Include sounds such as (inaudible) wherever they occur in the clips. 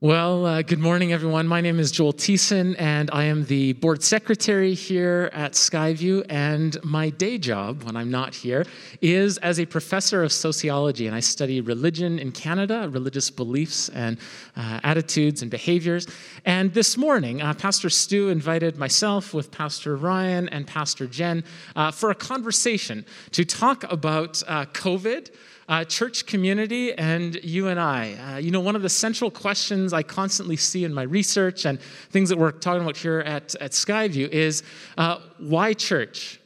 Well, uh, good morning, everyone. My name is Joel Thiessen, and I am the board secretary here at Skyview. And my day job, when I'm not here, is as a professor of sociology. And I study religion in Canada, religious beliefs and uh, attitudes and behaviors. And this morning, uh, Pastor Stu invited myself with Pastor Ryan and Pastor Jen uh, for a conversation to talk about uh, COVID uh, church community and you and I. Uh, you know, one of the central questions I constantly see in my research and things that we're talking about here at, at Skyview is uh, why church?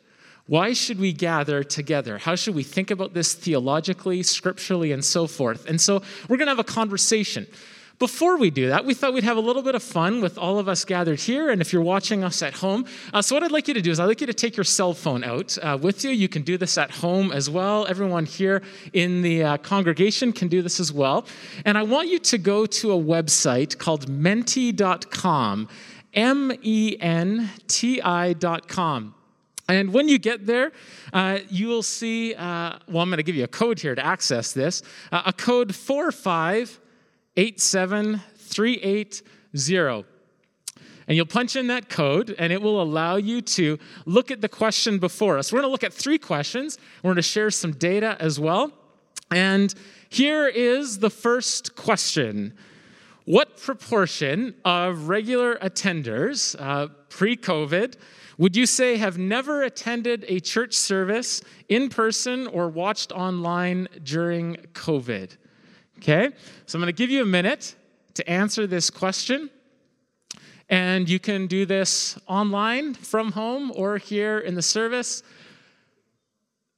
Why should we gather together? How should we think about this theologically, scripturally, and so forth? And so we're going to have a conversation. Before we do that, we thought we'd have a little bit of fun with all of us gathered here, and if you're watching us at home. Uh, so, what I'd like you to do is, I'd like you to take your cell phone out uh, with you. You can do this at home as well. Everyone here in the uh, congregation can do this as well. And I want you to go to a website called menti.com, M E N T I.com. And when you get there, uh, you will see, uh, well, I'm going to give you a code here to access this, uh, a code 45 87380. And you'll punch in that code, and it will allow you to look at the question before us. We're going to look at three questions. We're going to share some data as well. And here is the first question What proportion of regular attenders uh, pre COVID would you say have never attended a church service in person or watched online during COVID? Okay? So I'm going to give you a minute to answer this question. And you can do this online from home or here in the service.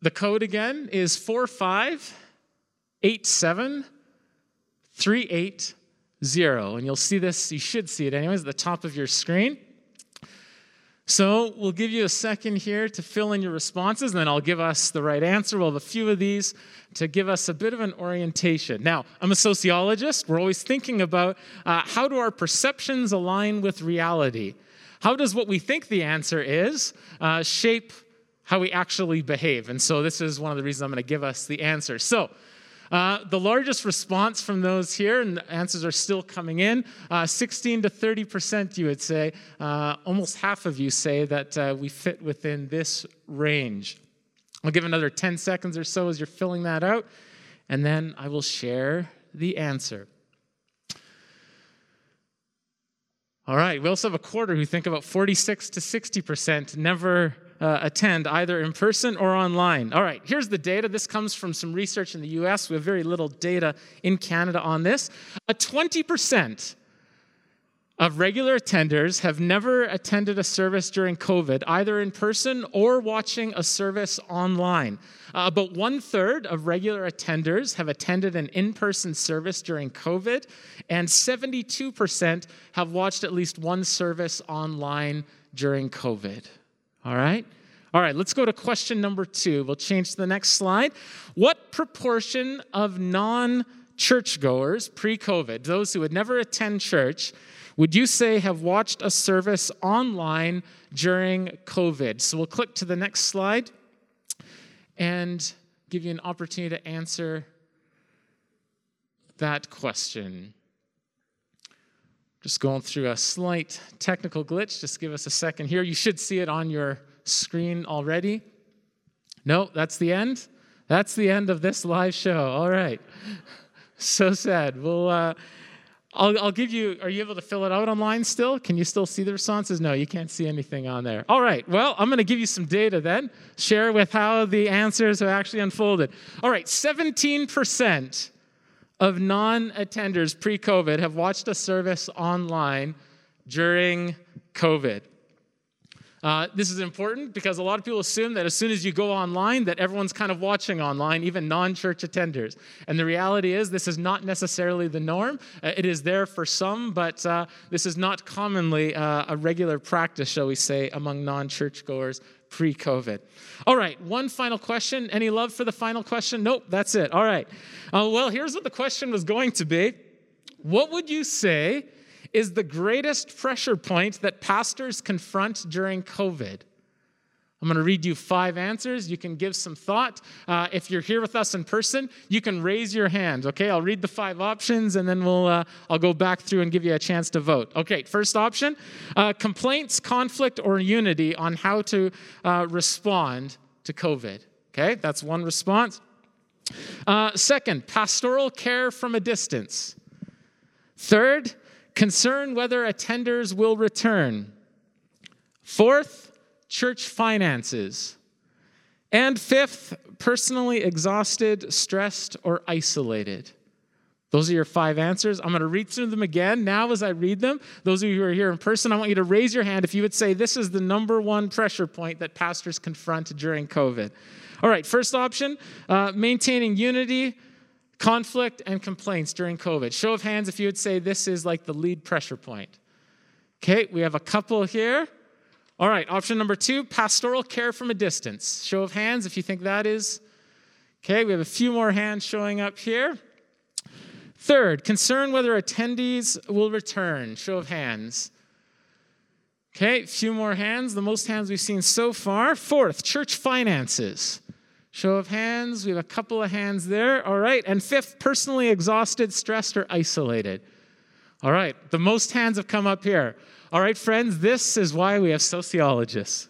The code again is 4587380. And you'll see this, you should see it anyways, at the top of your screen. So we'll give you a second here to fill in your responses, and then I'll give us the right answer. We'll have a few of these to give us a bit of an orientation. Now, I'm a sociologist. We're always thinking about uh, how do our perceptions align with reality? How does what we think the answer is uh, shape how we actually behave? And so this is one of the reasons I'm going to give us the answer. So uh, the largest response from those here, and the answers are still coming in, uh, 16 to 30%, you would say. Uh, almost half of you say that uh, we fit within this range. I'll give another 10 seconds or so as you're filling that out, and then I will share the answer. All right, we also have a quarter who think about 46 to 60% never uh, attend either in person or online. All right, here's the data. This comes from some research in the US. We have very little data in Canada on this. A 20% of regular attenders have never attended a service during COVID, either in person or watching a service online. Uh, about one third of regular attenders have attended an in person service during COVID, and 72% have watched at least one service online during COVID. All right? All right, let's go to question number two. We'll change to the next slide. What proportion of non churchgoers pre COVID, those who would never attend church, would you say have watched a service online during COVID? So we'll click to the next slide and give you an opportunity to answer that question. Just going through a slight technical glitch. Just give us a second here. You should see it on your screen already. No, that's the end. That's the end of this live show. All right. (laughs) So sad. We'll. Uh, I'll, I'll give you, are you able to fill it out online still? Can you still see the responses? No, you can't see anything on there. All right, well, I'm going to give you some data then, share with how the answers have actually unfolded. All right, 17% of non attenders pre COVID have watched a service online during COVID. Uh, this is important because a lot of people assume that as soon as you go online, that everyone's kind of watching online, even non-church attenders. And the reality is, this is not necessarily the norm. Uh, it is there for some, but uh, this is not commonly uh, a regular practice, shall we say, among non-churchgoers pre-COVID. All right, one final question. Any love for the final question? Nope, that's it. All right. Uh, well, here's what the question was going to be. What would you say is the greatest pressure point that pastors confront during COVID? I'm going to read you five answers. You can give some thought. Uh, if you're here with us in person, you can raise your hand. Okay, I'll read the five options, and then we'll uh, I'll go back through and give you a chance to vote. Okay, first option: uh, complaints, conflict, or unity on how to uh, respond to COVID. Okay, that's one response. Uh, second, pastoral care from a distance. Third, concern whether attenders will return. Fourth, church finances. And fifth, personally exhausted, stressed, or isolated. Those are your five answers. I'm going to read through them again. Now, as I read them, those of you who are here in person, I want you to raise your hand if you would say this is the number one pressure point that pastors confront during COVID. All right, first option uh, maintaining unity, conflict, and complaints during COVID. Show of hands if you would say this is like the lead pressure point. Okay, we have a couple here. All right, option number two pastoral care from a distance. Show of hands if you think that is. Okay, we have a few more hands showing up here. Third, concern whether attendees will return. Show of hands. Okay, a few more hands, the most hands we've seen so far. Fourth, church finances. Show of hands, we have a couple of hands there. All right, and fifth, personally exhausted, stressed, or isolated. All right, the most hands have come up here. All right, friends, this is why we have sociologists,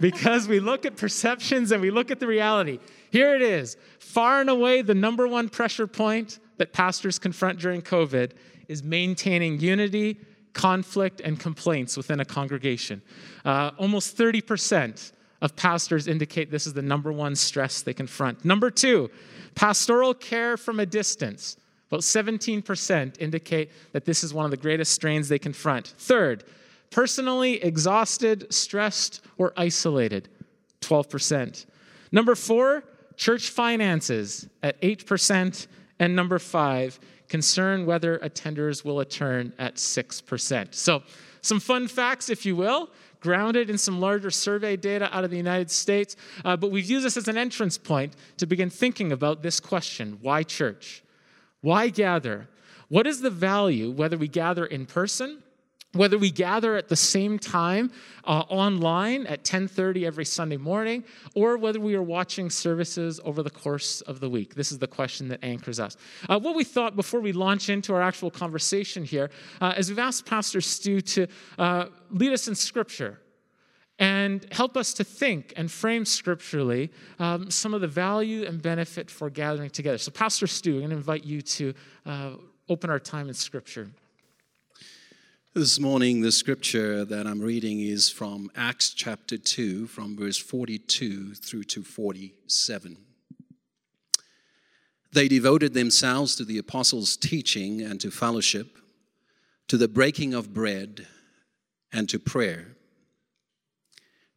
because we look at perceptions and we look at the reality. Here it is far and away the number one pressure point that pastors confront during COVID is maintaining unity, conflict, and complaints within a congregation. Uh, almost 30% of pastors indicate this is the number one stress they confront. Number two, pastoral care from a distance. About 17% indicate that this is one of the greatest strains they confront. Third, personally exhausted, stressed, or isolated, 12%. Number four, church finances at 8%. And number five, concern whether attenders will return at 6%. So, some fun facts, if you will, grounded in some larger survey data out of the United States. Uh, but we've used this as an entrance point to begin thinking about this question why church? Why gather? What is the value, whether we gather in person whether we gather at the same time uh, online at 10.30 every sunday morning or whether we are watching services over the course of the week? This is the question that anchors us. Uh, what we thought before we launch into our actual conversation here uh, is we've asked pastor stu to uh, lead us in scripture and help us to think and frame scripturally um, some of the value and benefit for gathering together so pastor stu i'm going to invite you to uh, open our time in scripture this morning, the scripture that I'm reading is from Acts chapter 2, from verse 42 through to 47. They devoted themselves to the apostles' teaching and to fellowship, to the breaking of bread, and to prayer.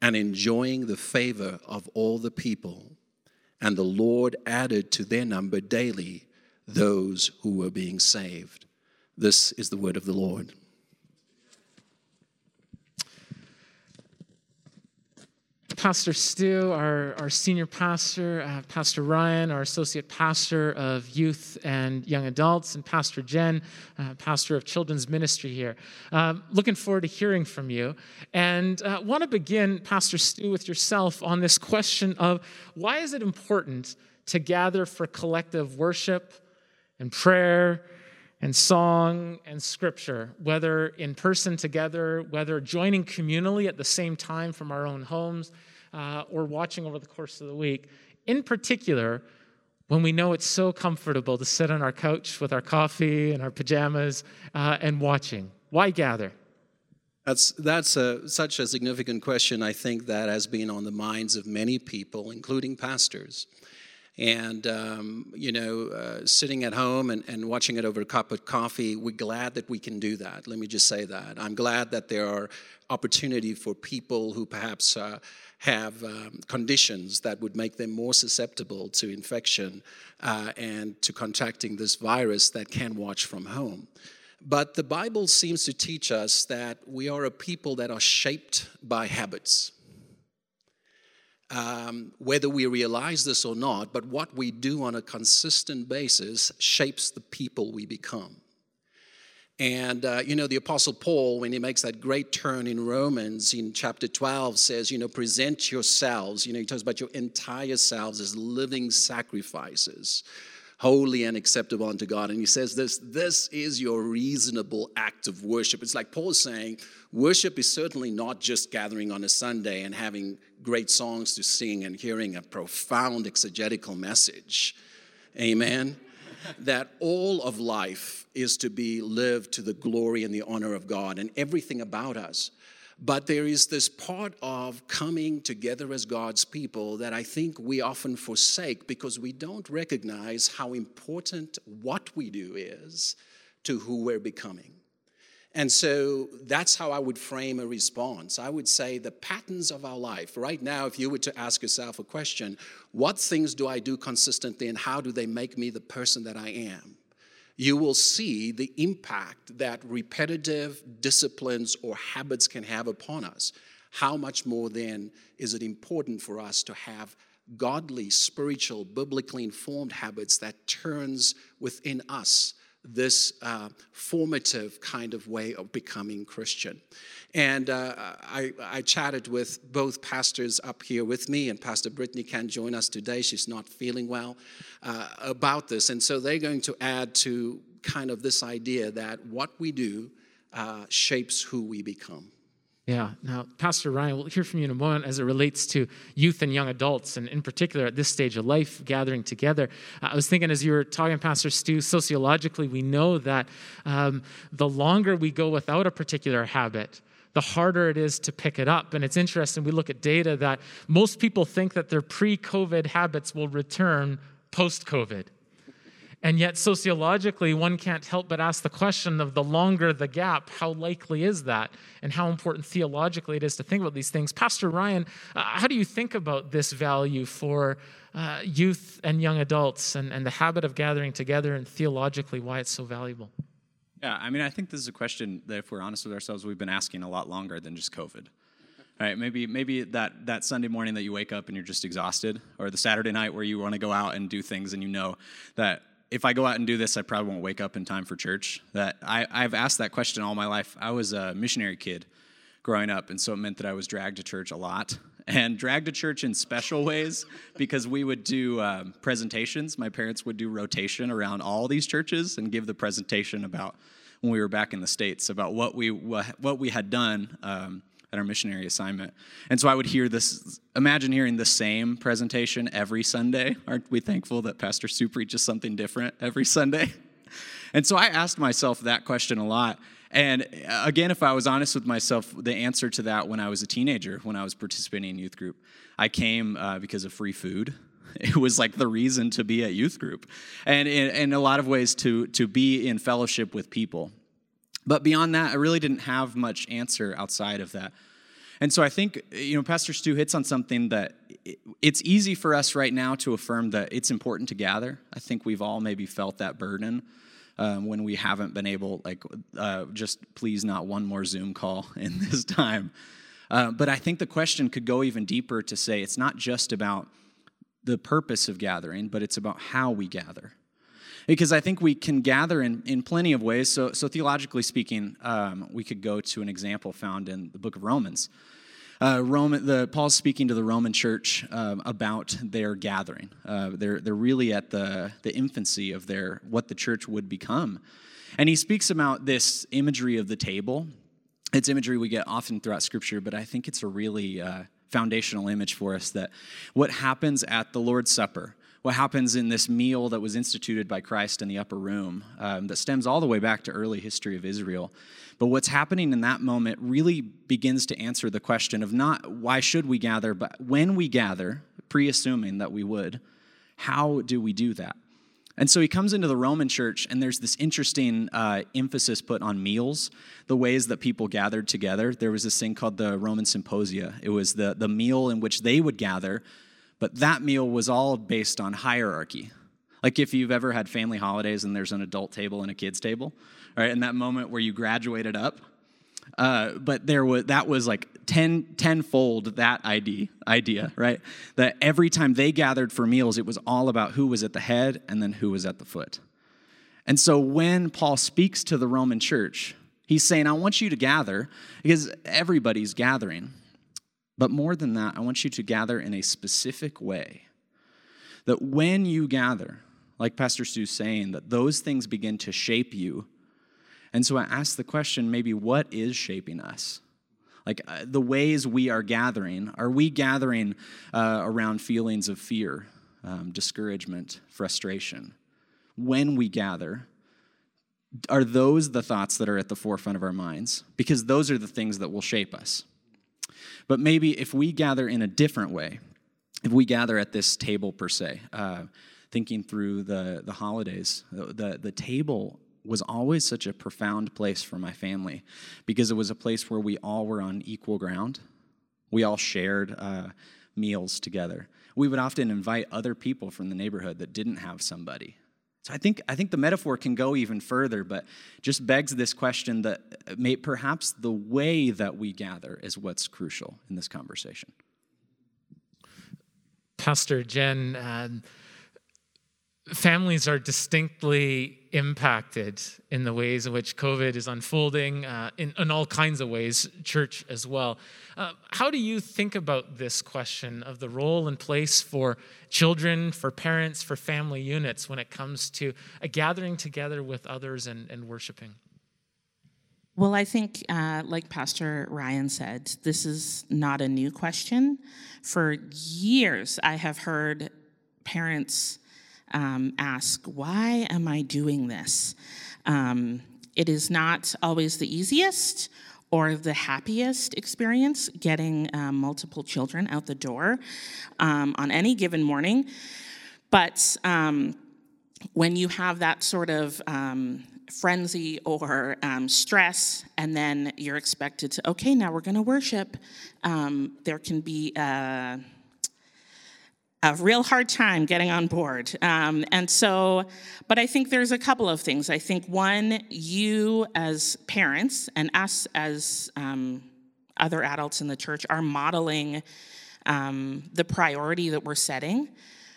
and enjoying the favor of all the people. And the Lord added to their number daily those who were being saved. This is the word of the Lord. Pastor Stu, our, our senior pastor, uh, Pastor Ryan, our associate pastor of youth and young adults, and Pastor Jen, uh, pastor of children's ministry here. Um, looking forward to hearing from you. And uh, want to begin, Pastor Stu, with yourself on this question of why is it important to gather for collective worship and prayer and song and scripture, whether in person together, whether joining communally at the same time from our own homes, uh, or watching over the course of the week. In particular, when we know it's so comfortable to sit on our couch with our coffee and our pajamas uh, and watching. Why gather? That's, that's a, such a significant question, I think, that has been on the minds of many people, including pastors. And um, you know uh, sitting at home and, and watching it over a cup of coffee we're glad that we can do that. Let me just say that. I'm glad that there are opportunity for people who perhaps uh, have um, conditions that would make them more susceptible to infection uh, and to contracting this virus that can watch from home. But the bible seems to teach us that we are a people that are shaped by habits um, whether we realize this or not, but what we do on a consistent basis shapes the people we become. And, uh, you know, the Apostle Paul, when he makes that great turn in Romans in chapter 12, says, you know, present yourselves, you know, he talks about your entire selves as living sacrifices, holy and acceptable unto God. And he says this, this is your reasonable act of worship. It's like Paul is saying, worship is certainly not just gathering on a Sunday and having great songs to sing and hearing a profound exegetical message. Amen. that all of life is to be lived to the glory and the honor of God and everything about us. But there is this part of coming together as God's people that I think we often forsake because we don't recognize how important what we do is to who we're becoming. And so that's how I would frame a response. I would say the patterns of our life. Right now, if you were to ask yourself a question, what things do I do consistently and how do they make me the person that I am? You will see the impact that repetitive disciplines or habits can have upon us. How much more then is it important for us to have godly, spiritual, biblically informed habits that turns within us this uh, formative kind of way of becoming Christian. And uh, I, I, chatted with both pastors up here with me, and Pastor Brittany can't join us today. She's not feeling well uh, about this. And so they're going to add to kind of this idea that what we do uh, shapes who we become. Yeah. Now, Pastor Ryan, we'll hear from you in a moment as it relates to youth and young adults, and in particular at this stage of life, gathering together. I was thinking as you were talking, Pastor Stu, sociologically, we know that um, the longer we go without a particular habit, the harder it is to pick it up. And it's interesting, we look at data that most people think that their pre COVID habits will return post COVID. And yet, sociologically, one can't help but ask the question of the longer the gap, how likely is that? And how important theologically it is to think about these things. Pastor Ryan, uh, how do you think about this value for uh, youth and young adults and, and the habit of gathering together and theologically why it's so valuable? Yeah, I mean, I think this is a question that, if we're honest with ourselves, we've been asking a lot longer than just COVID. All right, maybe maybe that that Sunday morning that you wake up and you're just exhausted, or the Saturday night where you want to go out and do things and you know that if I go out and do this, I probably won't wake up in time for church. That I, I've asked that question all my life. I was a missionary kid growing up, and so it meant that I was dragged to church a lot (laughs) and dragged to church in special ways because we would do um, presentations. My parents would do rotation around all these churches and give the presentation about when we were back in the states about what we what we had done um, at our missionary assignment. And so I would hear this, imagine hearing the same presentation every Sunday. Aren't we thankful that Pastor Stu preaches something different every Sunday? (laughs) And so I asked myself that question a lot. And uh, again, if I was honest with myself, the answer to that when I was a teenager, when I was participating in youth group, I came uh, because of free food. (laughs) It was like the reason to be at youth group, and in, in a lot of ways to to be in fellowship with people. But beyond that, I really didn't have much answer outside of that. And so I think, you know, Pastor Stu hits on something that it's easy for us right now to affirm that it's important to gather. I think we've all maybe felt that burden um, when we haven't been able, like, uh, just please not one more Zoom call (laughs) in this time. Uh, but I think the question could go even deeper to say it's not just about the purpose of gathering, but it's about how we gather because I think we can gather in, in plenty of ways. So, so theologically speaking, um, we could go to an example found in the book of Romans. Uh, Roman, the, Paul's speaking to the Roman church um, about their gathering. Uh, they're, they're really at the, the infancy of their what the church would become. And he speaks about this imagery of the table. It's imagery we get often throughout Scripture, but I think it's a really uh, foundational image for us that what happens at the Lord's Supper, what happens in this meal that was instituted by Christ in the upper room um, that stems all the way back to early history of Israel. But what's happening in that moment really begins to answer the question of not why should we gather, but when we gather, pre assuming that we would, How do we do that? And so he comes into the Roman church, and there's this interesting uh, emphasis put on meals, the ways that people gathered together. There was this thing called the Roman Symposia. It was the, the meal in which they would gather, but that meal was all based on hierarchy. Like if you've ever had family holidays and there's an adult table and a kids table, right? In that moment where you graduated up, uh, but there was that was like ten tenfold that idea right that every time they gathered for meals it was all about who was at the head and then who was at the foot and so when paul speaks to the roman church he's saying i want you to gather because everybody's gathering but more than that i want you to gather in a specific way that when you gather like pastor stu's saying that those things begin to shape you and so I ask the question maybe what is shaping us? Like uh, the ways we are gathering, are we gathering uh, around feelings of fear, um, discouragement, frustration? When we gather, are those the thoughts that are at the forefront of our minds? Because those are the things that will shape us. But maybe if we gather in a different way, if we gather at this table per se, uh, thinking through the, the holidays, the, the, table was always such a profound place for my family because it was a place where we all were on equal ground. We all shared uh, meals together. We would often invite other people from the neighborhood that didn't have somebody. So I think, I think the metaphor can go even further, but just begs this question that may, perhaps the way that we gather is what's crucial in this conversation. Pastor Jen, uh, families are distinctly impacted in the ways in which COVID is unfolding, uh, in, in, all kinds of ways, church as well. Uh, how do you think about this question of the role and place for children, for parents, for family units when it comes to a gathering together with others and, and worshiping? Well, I think, uh, like Pastor Ryan said, this is not a new question. For years, I have heard parents um, ask, Why am I doing this? Um, it is not always the easiest or the happiest experience getting um, multiple children out the door um, on any given morning. But um, when you have that sort of um, frenzy or um, stress, and then you're expected to, okay, now we're going to worship, um, there can be a a real hard time getting on board. Um, and so, but I think there's a couple of things. I think one, you as parents and us as um, other adults in the church are modeling um, the priority that we're setting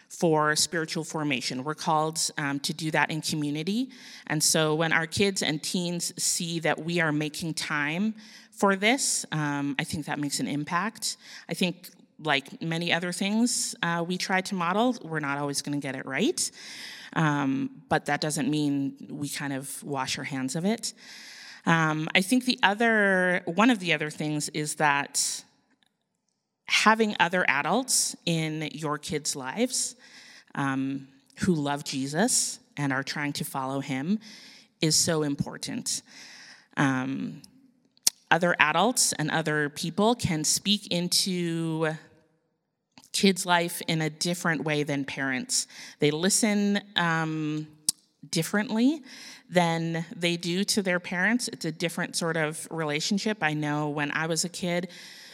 for spiritual formation. We're called um, to do that in community. And so when our kids and teens see that we are making time for this, um, I think that makes an impact. I think like many other things uh, we try to model, we're not always going to get it right. Um, but that doesn't mean we kind of wash our hands of it. Um, I think the other, one of the other things is that having other adults in your kids' lives um, who love Jesus and are trying to follow him is so important. Um, other adults and other people can speak into kids' life in a different way than parents. They listen um, differently than they do to their parents. It's a different sort of relationship. I know when I was a kid,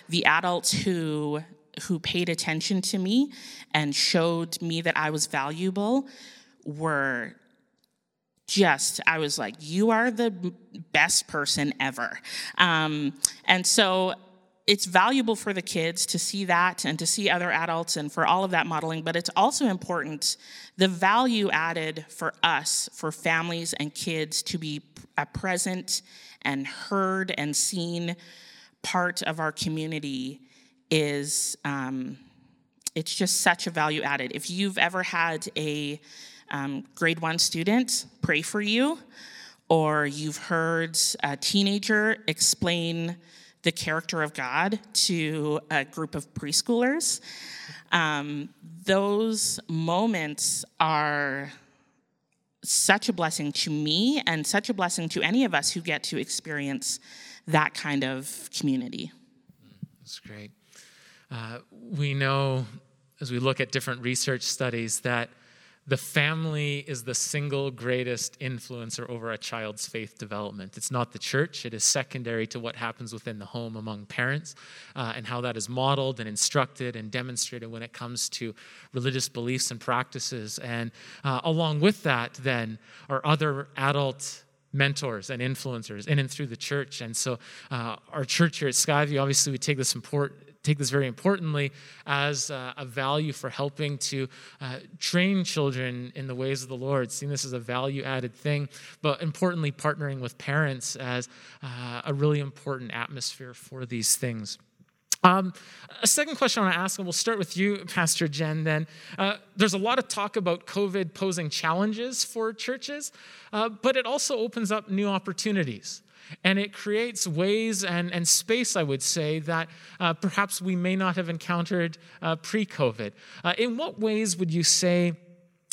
the adults who who paid attention to me and showed me that I was valuable were just i was like you are the best person ever um, and so it's valuable for the kids to see that and to see other adults and for all of that modeling, but it's also important the value added for us, for families and kids to be a present and heard and seen part of our community is um, it's just such a value added. If you've ever had a um, grade one student pray for you, or you've heard a teenager explain the character of God to a group of preschoolers. Um, those moments are such a blessing to me and such a blessing to any of us who get to experience that kind of community. That's great. Uh, we know as we look at different research studies, that the family is the single greatest influencer over a child's faith development. It's not the church, it is secondary to what happens within the home among parents uh, and how that is modeled and instructed and demonstrated when it comes to religious beliefs and practices. And uh, along with that, then, are other adult mentors and influencers in and through the church. And so, uh, our church here at Skyview, obviously, we take this important take this very importantly as uh, a value for helping to uh, train children in the ways of the Lord, seeing this as a value added thing, but importantly, partnering with parents as uh, a really important atmosphere for these things. Um, a second question I want to ask, and we'll start with you, Pastor Jen. Then uh, there's a lot of talk about COVID posing challenges for churches, uh, but it also opens up new opportunities. And it creates ways and, and space, I would say, that uh, perhaps we may not have encountered uh, pre COVID. Uh, in what ways would you say?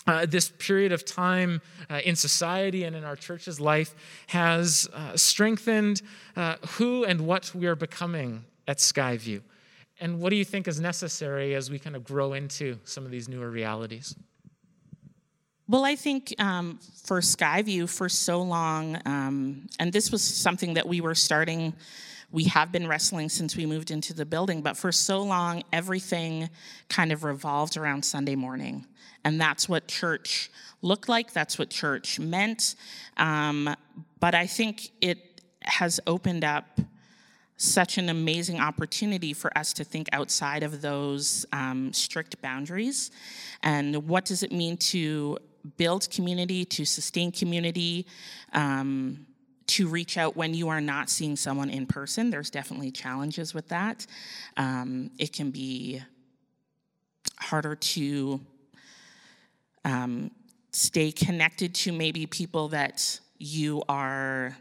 Uh, this period of time in society and in our church's life has strengthened who and what we are becoming at Skyview. And what do you think is necessary as we kind of grow into some of these newer realities? Well, I think um, for Skyview, for so long, um, and this was something that we were starting, we have been wrestling since we moved into the building, but for so long, everything kind of revolved around Sunday morning. And that's what church looked like, that's what church meant. Um, but I think it has opened up such an amazing opportunity for us to think outside of those um, strict boundaries. And what does it mean to build community, to sustain community, um, to reach out when you are not seeing someone in person. There's definitely challenges with that. Um, it can be harder to um, stay connected to maybe people that you are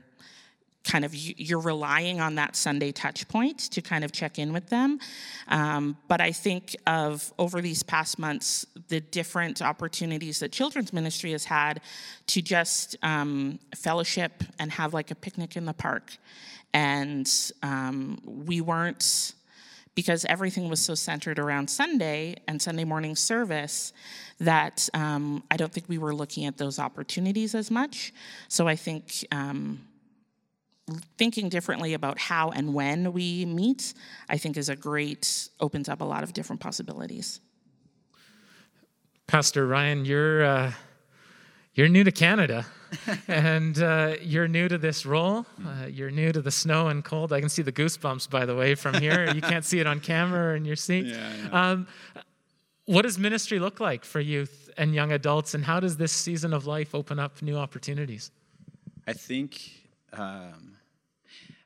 kind of you're relying on that Sunday touch point to kind of check in with them. Um, but I think of over these past months, the different opportunities that children's ministry has had to just um, fellowship and have like a picnic in the park. And um, we weren't, because everything was so centered around Sunday and Sunday morning service, that um, I don't think we were looking at those opportunities as much. So I think um, thinking differently about how and when we meet, I think is a great, opens up a lot of different possibilities. Pastor Ryan, you're, uh, you're new to Canada (laughs) and uh, you're new to this role. Uh, you're new to the snow and cold. I can see the goosebumps, by the way, from here. you (laughs) can't see it on camera or in your seat. Yeah, yeah. Um, what does ministry look like for youth and young adults, and how does this season of life open up new opportunities? I think um,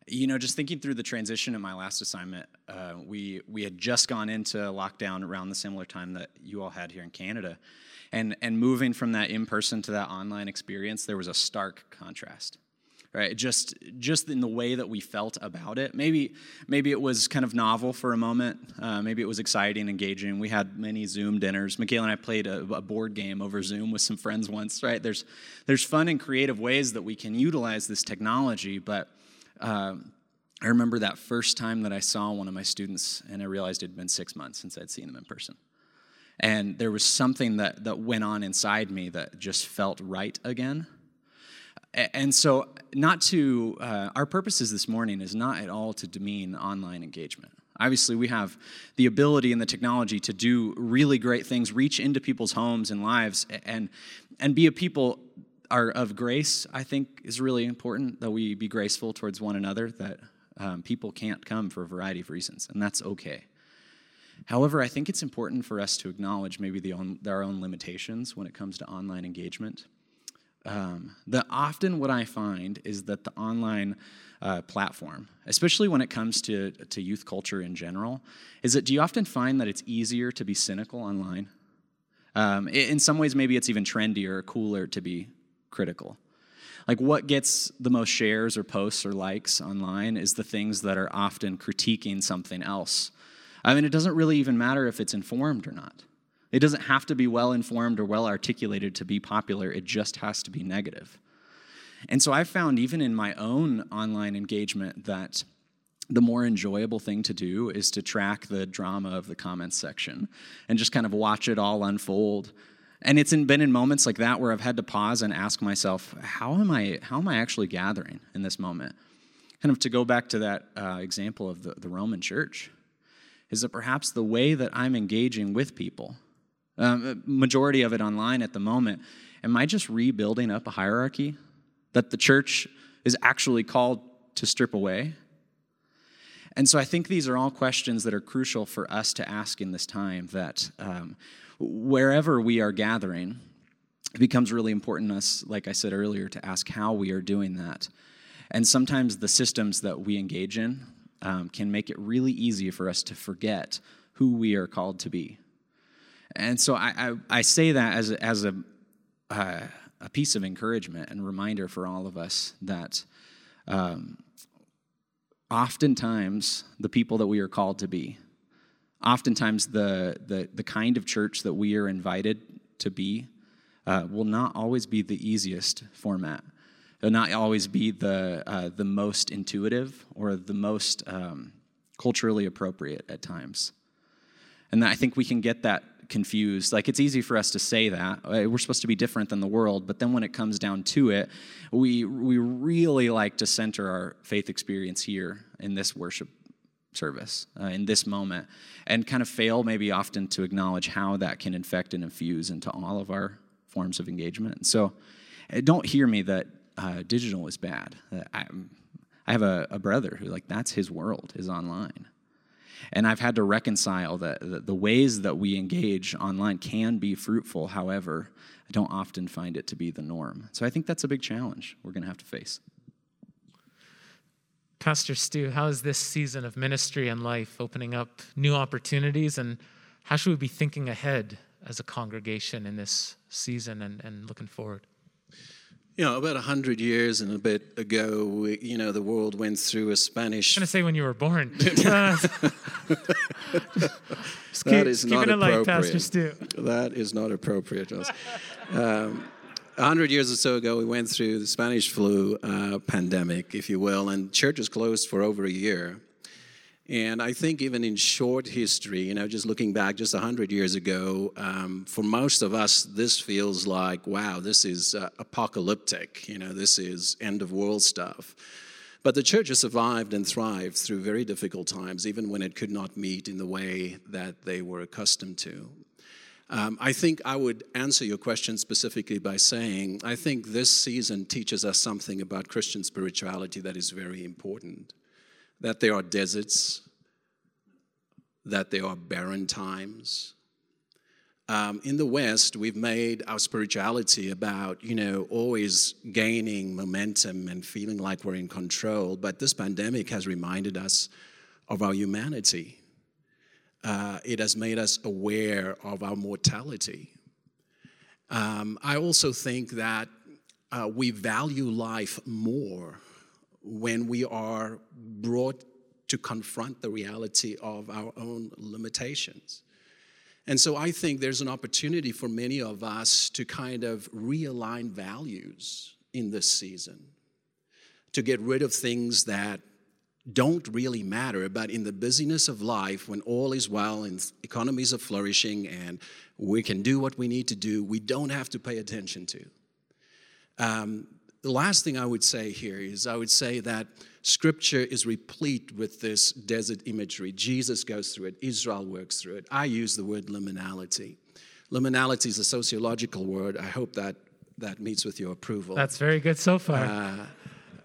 you know, just thinking through the transition in my last assignment, uh, we we had just gone into lockdown around the similar time that you all had here in Canada, and and moving from that in person to that online experience, there was a stark contrast, right? Just just in the way that we felt about it. Maybe maybe it was kind of novel for a moment. Uh, maybe it was exciting, engaging. We had many Zoom dinners. Michaela and I played a, a board game over Zoom with some friends once, right? There's there's fun and creative ways that we can utilize this technology, but um, I remember that first time that I saw one of my students, and I realized it had been six months since I'd seen them in person. And there was something that, that went on inside me that just felt right again. And so, not to, uh, our purposes this morning is not at all to demean online engagement. Obviously, we have the ability and the technology to do really great things, reach into people's homes and lives, and, and be a people are of grace, I think is really important that we be graceful towards one another, that um, people can't come for a variety of reasons, and that's okay. However, I think it's important for us to acknowledge maybe the own, our own limitations when it comes to online engagement. Um, that often what I find is that the online uh, platform, especially when it comes to, to youth culture in general, is that do you often find that it's easier to be cynical online? Um, in some ways, maybe it's even trendier or cooler to be critical. Like what gets the most shares or posts or likes online is the things that are often critiquing something else. I mean, it doesn't really even matter if it's informed or not. It doesn't have to be well informed or well articulated to be popular, it just has to be negative. And so I've found, even in my own online engagement, that the more enjoyable thing to do is to track the drama of the comments section and just kind of watch it all unfold. And it's been in moments like that where I've had to pause and ask myself, how am I, how am I actually gathering in this moment? Kind of to go back to that uh, example of the, the Roman church, is that perhaps the way that I'm engaging with people, um, majority of it online at the moment, am I just rebuilding up a hierarchy that the church is actually called to strip away? And so I think these are all questions that are crucial for us to ask in this time that um, wherever we are gathering, it becomes really important to us, like I said earlier, to ask how we are doing that. And sometimes the systems that we engage in um, can make it really easy for us to forget who we are called to be. And so I, I, I say that as, as a, uh, a piece of encouragement and reminder for all of us that um, oftentimes the people that we are called to be, oftentimes the, the, the kind of church that we are invited to be, uh, will not always be the easiest format. It'll not always be the, uh, the most intuitive or the most um, culturally appropriate at times. And I think we can get that confused. Like it's easy for us to say that uh, we're supposed to be different than the world, but then when it comes down to it, we we really like to center our faith experience here in this worship service uh, in this moment, and kind of fail maybe often to acknowledge how that can infect and infuse into all of our forms of engagement. And So, uh, don't hear me that uh, digital is bad. Uh, I, I have a, a brother who like that's his world is online and I've had to reconcile that the ways that we engage online can be fruitful. However, I don't often find it to be the norm. So I think that's a big challenge we're going to have to face. Pastor Stu, how is this season of ministry and life opening up new opportunities? And how should we be thinking ahead as a congregation in this season and, and looking forward? You know, about 100 years and a bit ago, we, you know, the world went through a Spanish. I'm going to say when you were born. (laughs) uh, that is not appropriate. Pastor Stu. That is not appropriate. Um, a hundred years or so ago, we went through the Spanish flu uh, pandemic, if you will, and churches closed for over a year. And I think even in short history, you know, just looking back just 100 years ago, um, for most of us, this feels like, wow, this is uh, apocalyptic. You know, this is end of world stuff. But the church has survived and thrived through very difficult times, even when it could not meet in the way that they were accustomed to. Um, I think I would answer your question specifically by saying I think this season teaches us something about Christian spirituality that is very important that there are deserts, that there are barren times. Um, in the West, we've made our spirituality about, you know, always gaining momentum and feeling like we're in control. But this pandemic has reminded us of our humanity. Uh, it has made us aware of our mortality. Um, I also think that uh, we value life more when we are brought to confront the reality of our own limitations. And so I think there's an opportunity for many of us to kind of realign values in this season, to get rid of things that don't really matter, but in the busyness of life, when all is well and economies are flourishing and we can do what we need to do, we don't have to pay attention to. Um, the last thing I would say here is I would say that scripture is replete with this desert imagery. Jesus goes through it, Israel works through it. I use the word liminality. Liminality is a sociological word. I hope that that meets with your approval. That's very good so far. Uh,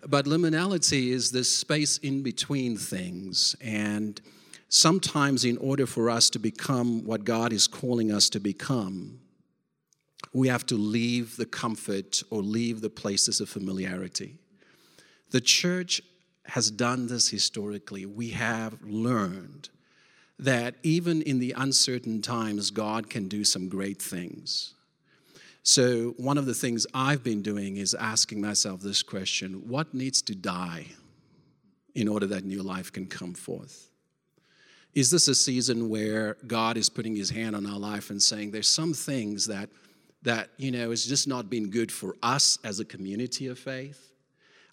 but liminality is this space in between things. And sometimes, in order for us to become what God is calling us to become, we have to leave the comfort or leave the places of familiarity. The church has done this historically. We have learned that even in the uncertain times, God can do some great things. So, one of the things I've been doing is asking myself this question what needs to die in order that new life can come forth? Is this a season where God is putting his hand on our life and saying there's some things that that, you know, has just not been good for us as a community of faith.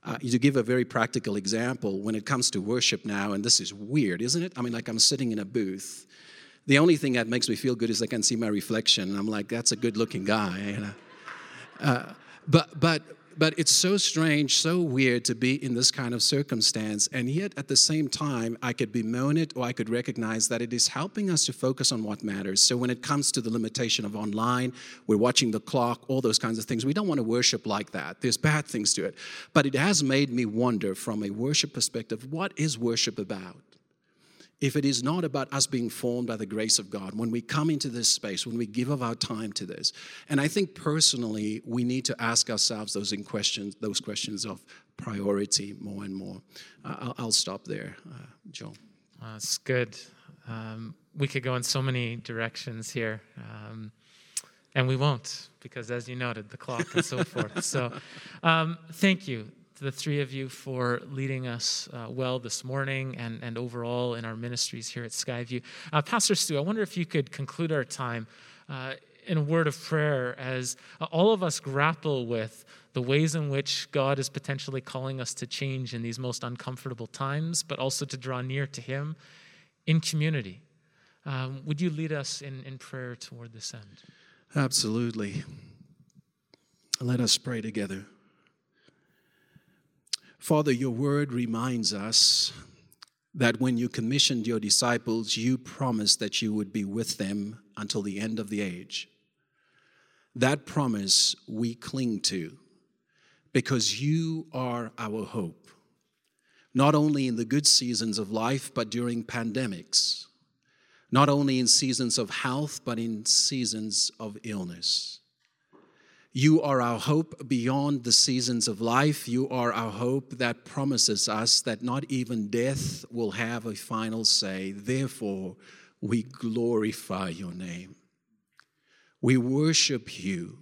Uh, to give a very practical example, when it comes to worship now, and this is weird, isn't it? I mean, like I'm sitting in a booth. The only thing that makes me feel good is I can see my reflection. I'm like, that's a good looking guy. You know? uh, but, but, but it's so strange, so weird to be in this kind of circumstance. And yet, at the same time, I could bemoan it or I could recognize that it is helping us to focus on what matters. So, when it comes to the limitation of online, we're watching the clock, all those kinds of things, we don't want to worship like that. There's bad things to it. But it has made me wonder from a worship perspective what is worship about? If it is not about us being formed by the grace of God, when we come into this space, when we give of our time to this, and I think personally we need to ask ourselves those questions, those questions of priority more and more. Uh, I'll, I'll, stop there, uh, Joe. Uh, it's good. Um, we could go in so many directions here, um, and we won't because, as you noted, the clock and so forth. So, (laughs) um, thank you to the three of you for leading us uh, well this morning and, and overall in our ministries here at Skyview. Uh, Pastor Stu, I wonder if you could conclude our time uh, in a word of prayer as uh, all of us grapple with the ways in which God is potentially calling us to change in these most uncomfortable times, but also to draw near to Him in community. Um, would you lead us in, in prayer toward this end? Absolutely. Let us pray together. Father, your word reminds us that when you commissioned your disciples, you promised that you would be with them until the end of the age. That promise we cling to because you are our hope, not only in the good seasons of life, but during pandemics, not only in seasons of health, but in seasons of illness. You are our hope beyond the seasons of life. You are our hope that promises us that not even death will have a final say. Therefore, we glorify your name. We worship you.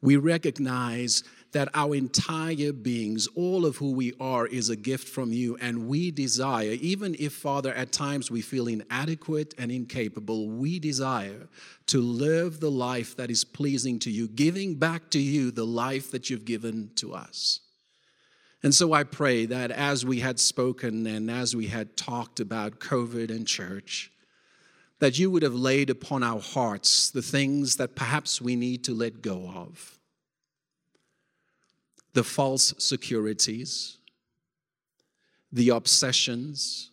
We recognize that our entire beings, all of who we are, is a gift from you. And we desire, even if, Father, at times we feel inadequate and incapable, we desire to live the life that is pleasing to you, giving back to you the life that you've given to us. And so I pray that as we had spoken and as we had talked about COVID and church, that you would have laid upon our hearts the things that perhaps we need to let go of the false securities, the obsessions,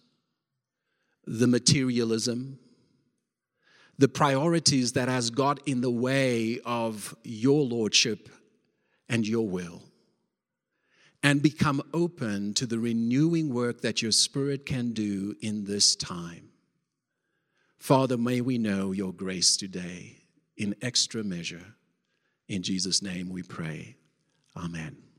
the materialism, the priorities that has got in the way of your lordship and your will and become open to the renewing work that your spirit can do in this time. Father, may we know your grace today in extra measure. In Jesus' name we pray. Amen.